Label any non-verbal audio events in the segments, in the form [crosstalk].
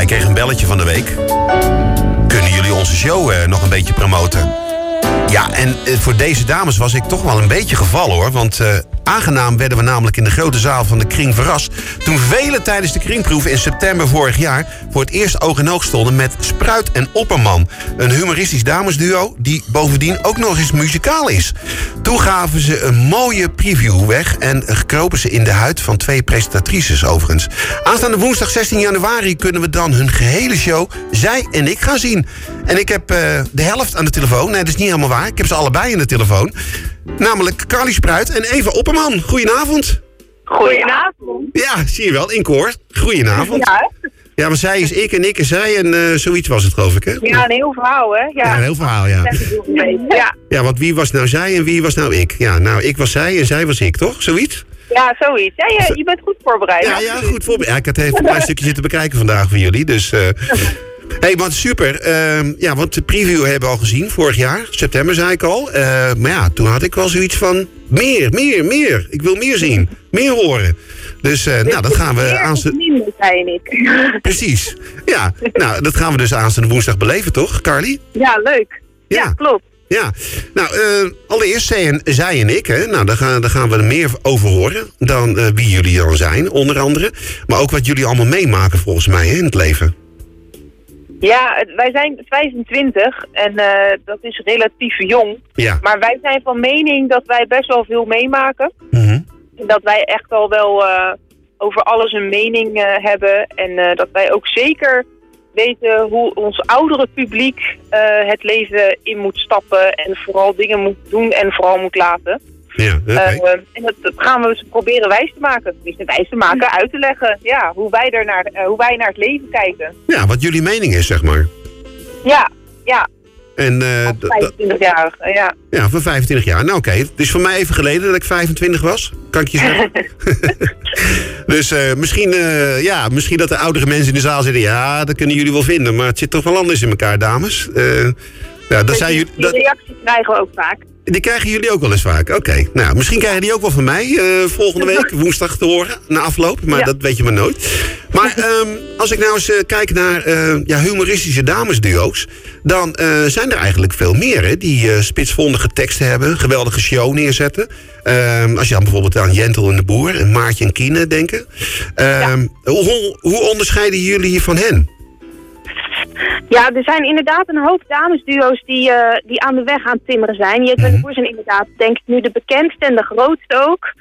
ik kreeg een belletje van de week. Kunnen jullie onze show eh, nog een beetje promoten? Ja, en eh, voor deze dames was ik toch wel een beetje gevallen hoor. Want eh, aangenaam werden we namelijk in de grote zaal van de Kring verrast. Toen velen tijdens de Kringproef in september vorig jaar voor het eerst oog in oog stonden met Spruit en Opperman. Een humoristisch damesduo die bovendien ook nog eens muzikaal is. Toen gaven ze een mooie preview weg en gekropen ze in de huid van twee presentatrices overigens. Aanstaande woensdag 16 januari kunnen we dan hun gehele show, zij en ik, gaan zien. En ik heb eh, de helft aan de telefoon. Nee, dat is niet helemaal waar. Ik heb ze allebei aan de telefoon. Namelijk Carly Spruit en Eva Opperman. Goedenavond. Goedenavond. Ja, zie je wel, in koor. Goedenavond. Ja, Ja, maar zij is ik en ik is zij en eh, zoiets was het geloof ik, hè? ja, een heel verhaal, hè? Ja, een heel verhaal, ja. Ja, Ja, want wie was nou zij en wie was nou ik? Ja, nou, ik was zij en zij was ik, toch? Zoiets? ja zoiets. Ja, je, je bent goed voorbereid. Ja, ja, goed voorbereid. Ja, ik had even een klein [laughs] stukje zitten bekijken vandaag van jullie, dus... eh hey, wat super. Ehm, ja, want de preview hebben we al gezien vorig jaar. September zei ik al. Eh, maar ja, toen had ik wel zoiets van... Meer, meer, meer. Ik wil meer zien. Meer horen. Dus eh, nou, dat gaan we aanstaande... minder, zei ik. [laughs] Precies. Ja, nou, dat gaan we dus aanstaande woensdag beleven, toch, Carly? Ja, leuk. Ja. Ja, klopt. Ja, nou, eh, allereerst zij en, zij en ik, hè. Nou, daar gaan, daar gaan we er meer over horen dan eh, wie jullie dan zijn, onder andere. Maar ook wat jullie allemaal meemaken, volgens mij, hè, in het leven. Ja, het- wij zijn 25 en eh, dat is relatief jong. Ja. Maar wij zijn van mening dat wij best wel veel meemaken. Mhm. En dat wij echt al wel eh, over alles een mening eh, hebben. En dat wij ook zeker weten hoe ons oudere publiek het leven in moet stappen. En vooral dingen moet doen en vooral moet laten. Ja, oké. Eh, en dat, dat gaan we dus proberen wijs te maken. Tenminste, wijs te maken, uit te leggen. Ja, hoe wij, er naar, eh, hoe wij naar het leven kijken. Ja, wat jullie mening is, zeg maar. Ja, ja, En eh, als d- d- 25-jarige, ja. ja, van 25 jaar. Nou, oké. Het is voor mij even geleden dat ik 25 was, kan ik je zeggen. [laughs] dus eh, misschien, eh, ja, misschien dat de oudere mensen in de zaal zitten... ja, dat kunnen jullie wel vinden, maar het zit toch wel anders in elkaar, dames. Ja, dat zijn die, dat- reacties krijgen we ook vaak. Die krijgen jullie ook wel eens vaak. Oké. Nou, misschien krijgen die ook wel van mij eh, volgende [laughs] week, woensdag te horen, na afloop. Maar Ja. dat weet je maar nooit. Maar [laughs] ehm, als ik nou eens eh, kijk naar eh, ja, humoristische damesduo's... dan zijn er eigenlijk veel meer hè, die spitsvondige teksten hebben... geweldige show neerzetten. Ehm, als je dan bijvoorbeeld aan Jentel en de Boer en Maartje en Kiene denken. Ehm, hoe, hoe, hoe onderscheiden jullie je van hen? Ja, er zijn inderdaad een hoop damesduo's die, eh, die aan de weg aan het timmeren zijn. Jet en de Boer zijn inderdaad, denk ik, nu de bekendste en de grootste ook.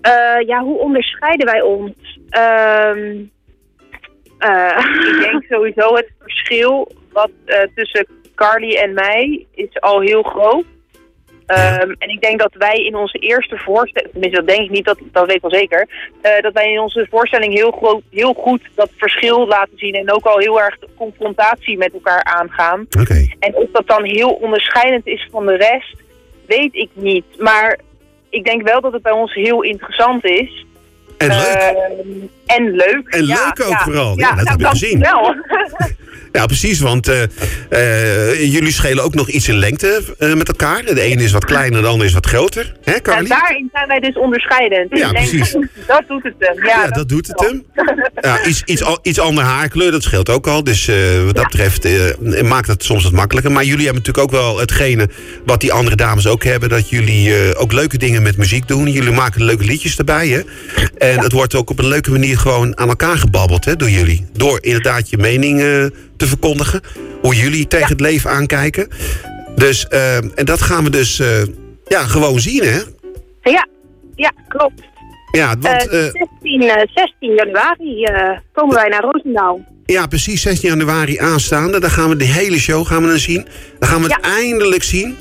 Eh, ja, hoe onderscheiden wij ons? Ehm, eh, ik denk sowieso het verschil wat tussen Carly en mij is al heel groot. Ehm, en ik denk dat wij in onze eerste voorstelling, tenminste dat denk ik niet, dat, dat weet ik wel zeker, eh, dat wij in onze voorstelling heel, groot, heel goed dat verschil laten zien en ook al heel erg de confrontatie met elkaar aangaan. Oké. En of dat dan heel onderscheidend is van de rest, weet ik niet. Maar ik denk wel dat het bij ons heel interessant is. En leuk. Ehm, en leuk. En ja, leuk ook ja. vooral. Ja, dat nou, heb ik gezien. Wel. [laughs] Ja, precies, want eh, eh, jullie schelen ook nog iets in lengte eh, met elkaar. De ene is wat kleiner, de ander is wat groter. Hè, En Carly? daarin zijn wij dus onderscheidend. Ja, precies. [laughs] Dat doet het hem. Ja, Ja, dat doet het hem. Ja, iets, [laughs] iets, al- iets andere haarkleur, dat scheelt ook al. Dus wat dat betreft maakt het soms wat makkelijker. Maar jullie hebben natuurlijk ook wel hetgene wat die andere dames ook hebben. Dat jullie ook leuke dingen met muziek doen. Jullie maken leuke liedjes erbij, hè. En het wordt ook op een leuke manier gewoon aan elkaar gebabbeld, hè, door jullie. Door inderdaad je mening te verkondigen. Hoe jullie tegen het leven aankijken. Dus, eh, en dat gaan we dus eh, ja, gewoon zien, hè. Ja, ja, klopt. Ja, want... Eh, eh, 16, eh, 16 januari komen wij naar Roosendaal. Ja, precies. 16 januari aanstaande. Dan gaan we de hele show gaan we dan zien. Dan gaan we het eindelijk zien.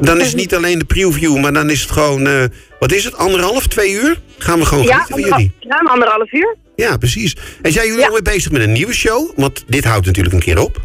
Dan is het niet alleen de preview, maar dan is het gewoon... wat is het? Anderhalf, twee uur? Gaan we gewoon Ja, genieten van jullie. ja, anderhalf uur. Ja, precies. En zijn jullie Ja. alweer bezig met een nieuwe show? Want dit houdt natuurlijk een keer op.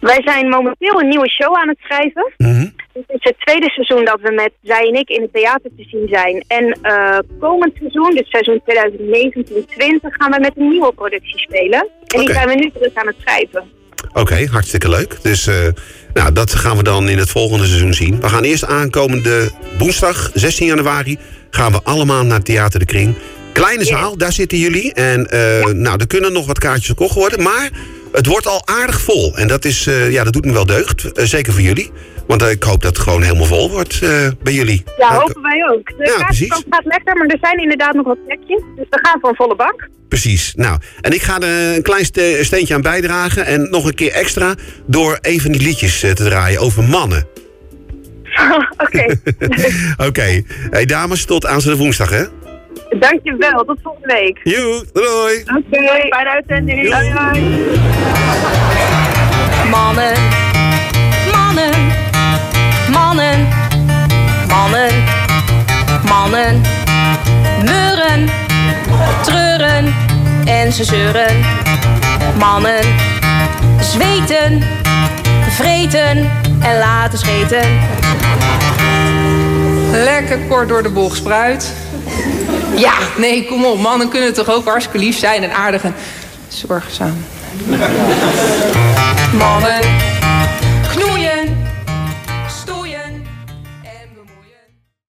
Wij zijn momenteel een nieuwe show aan het schrijven. Mhm. Dit is het tweede seizoen dat we met zij en ik in het theater te zien zijn. En eh, komend seizoen, dus seizoen 2019-20, gaan we met een nieuwe productie spelen. En die zijn we nu terug aan het schrijven. Oké, hartstikke leuk. Dus eh, nou, dat gaan we dan in het volgende seizoen zien. We gaan eerst aankomende woensdag, 16 januari... gaan we allemaal naar Theater de Kring. Kleine zaal, daar zitten jullie. En eh, nou, er kunnen nog wat kaartjes verkocht worden. Maar het wordt al aardig vol. En dat, is, eh, ja, dat doet me wel deugd. Eh, zeker voor jullie. Want ik hoop dat het gewoon helemaal vol wordt bij jullie. Ja, Nou, hopen wij ook. De Ja, precies. gaat lekker, maar er zijn inderdaad nog wat plekjes. Dus we gaan voor een volle bak. Precies. Nou, en ik ga er een klein ste- steentje aan bijdragen. En nog een keer extra. Door even die liedjes te draaien over mannen. [laughs] Oké, [laughs] Oké. Hey dames, tot aanstaande woensdag hè. Dankjewel. Tot volgende week. Joe, doei. Oké, fijne uitzending. Doei. Bye. Mannen, mannen, mannen, mannen, mannen, meuren, treuren en ze zeuren. Mannen, zweten, vreten en laten scheten. Lekker kort door de bocht spruit. Ja, nee, kom op. Mannen kunnen toch ook hartstikke lief zijn en aardig en zorgzaam. Mannen,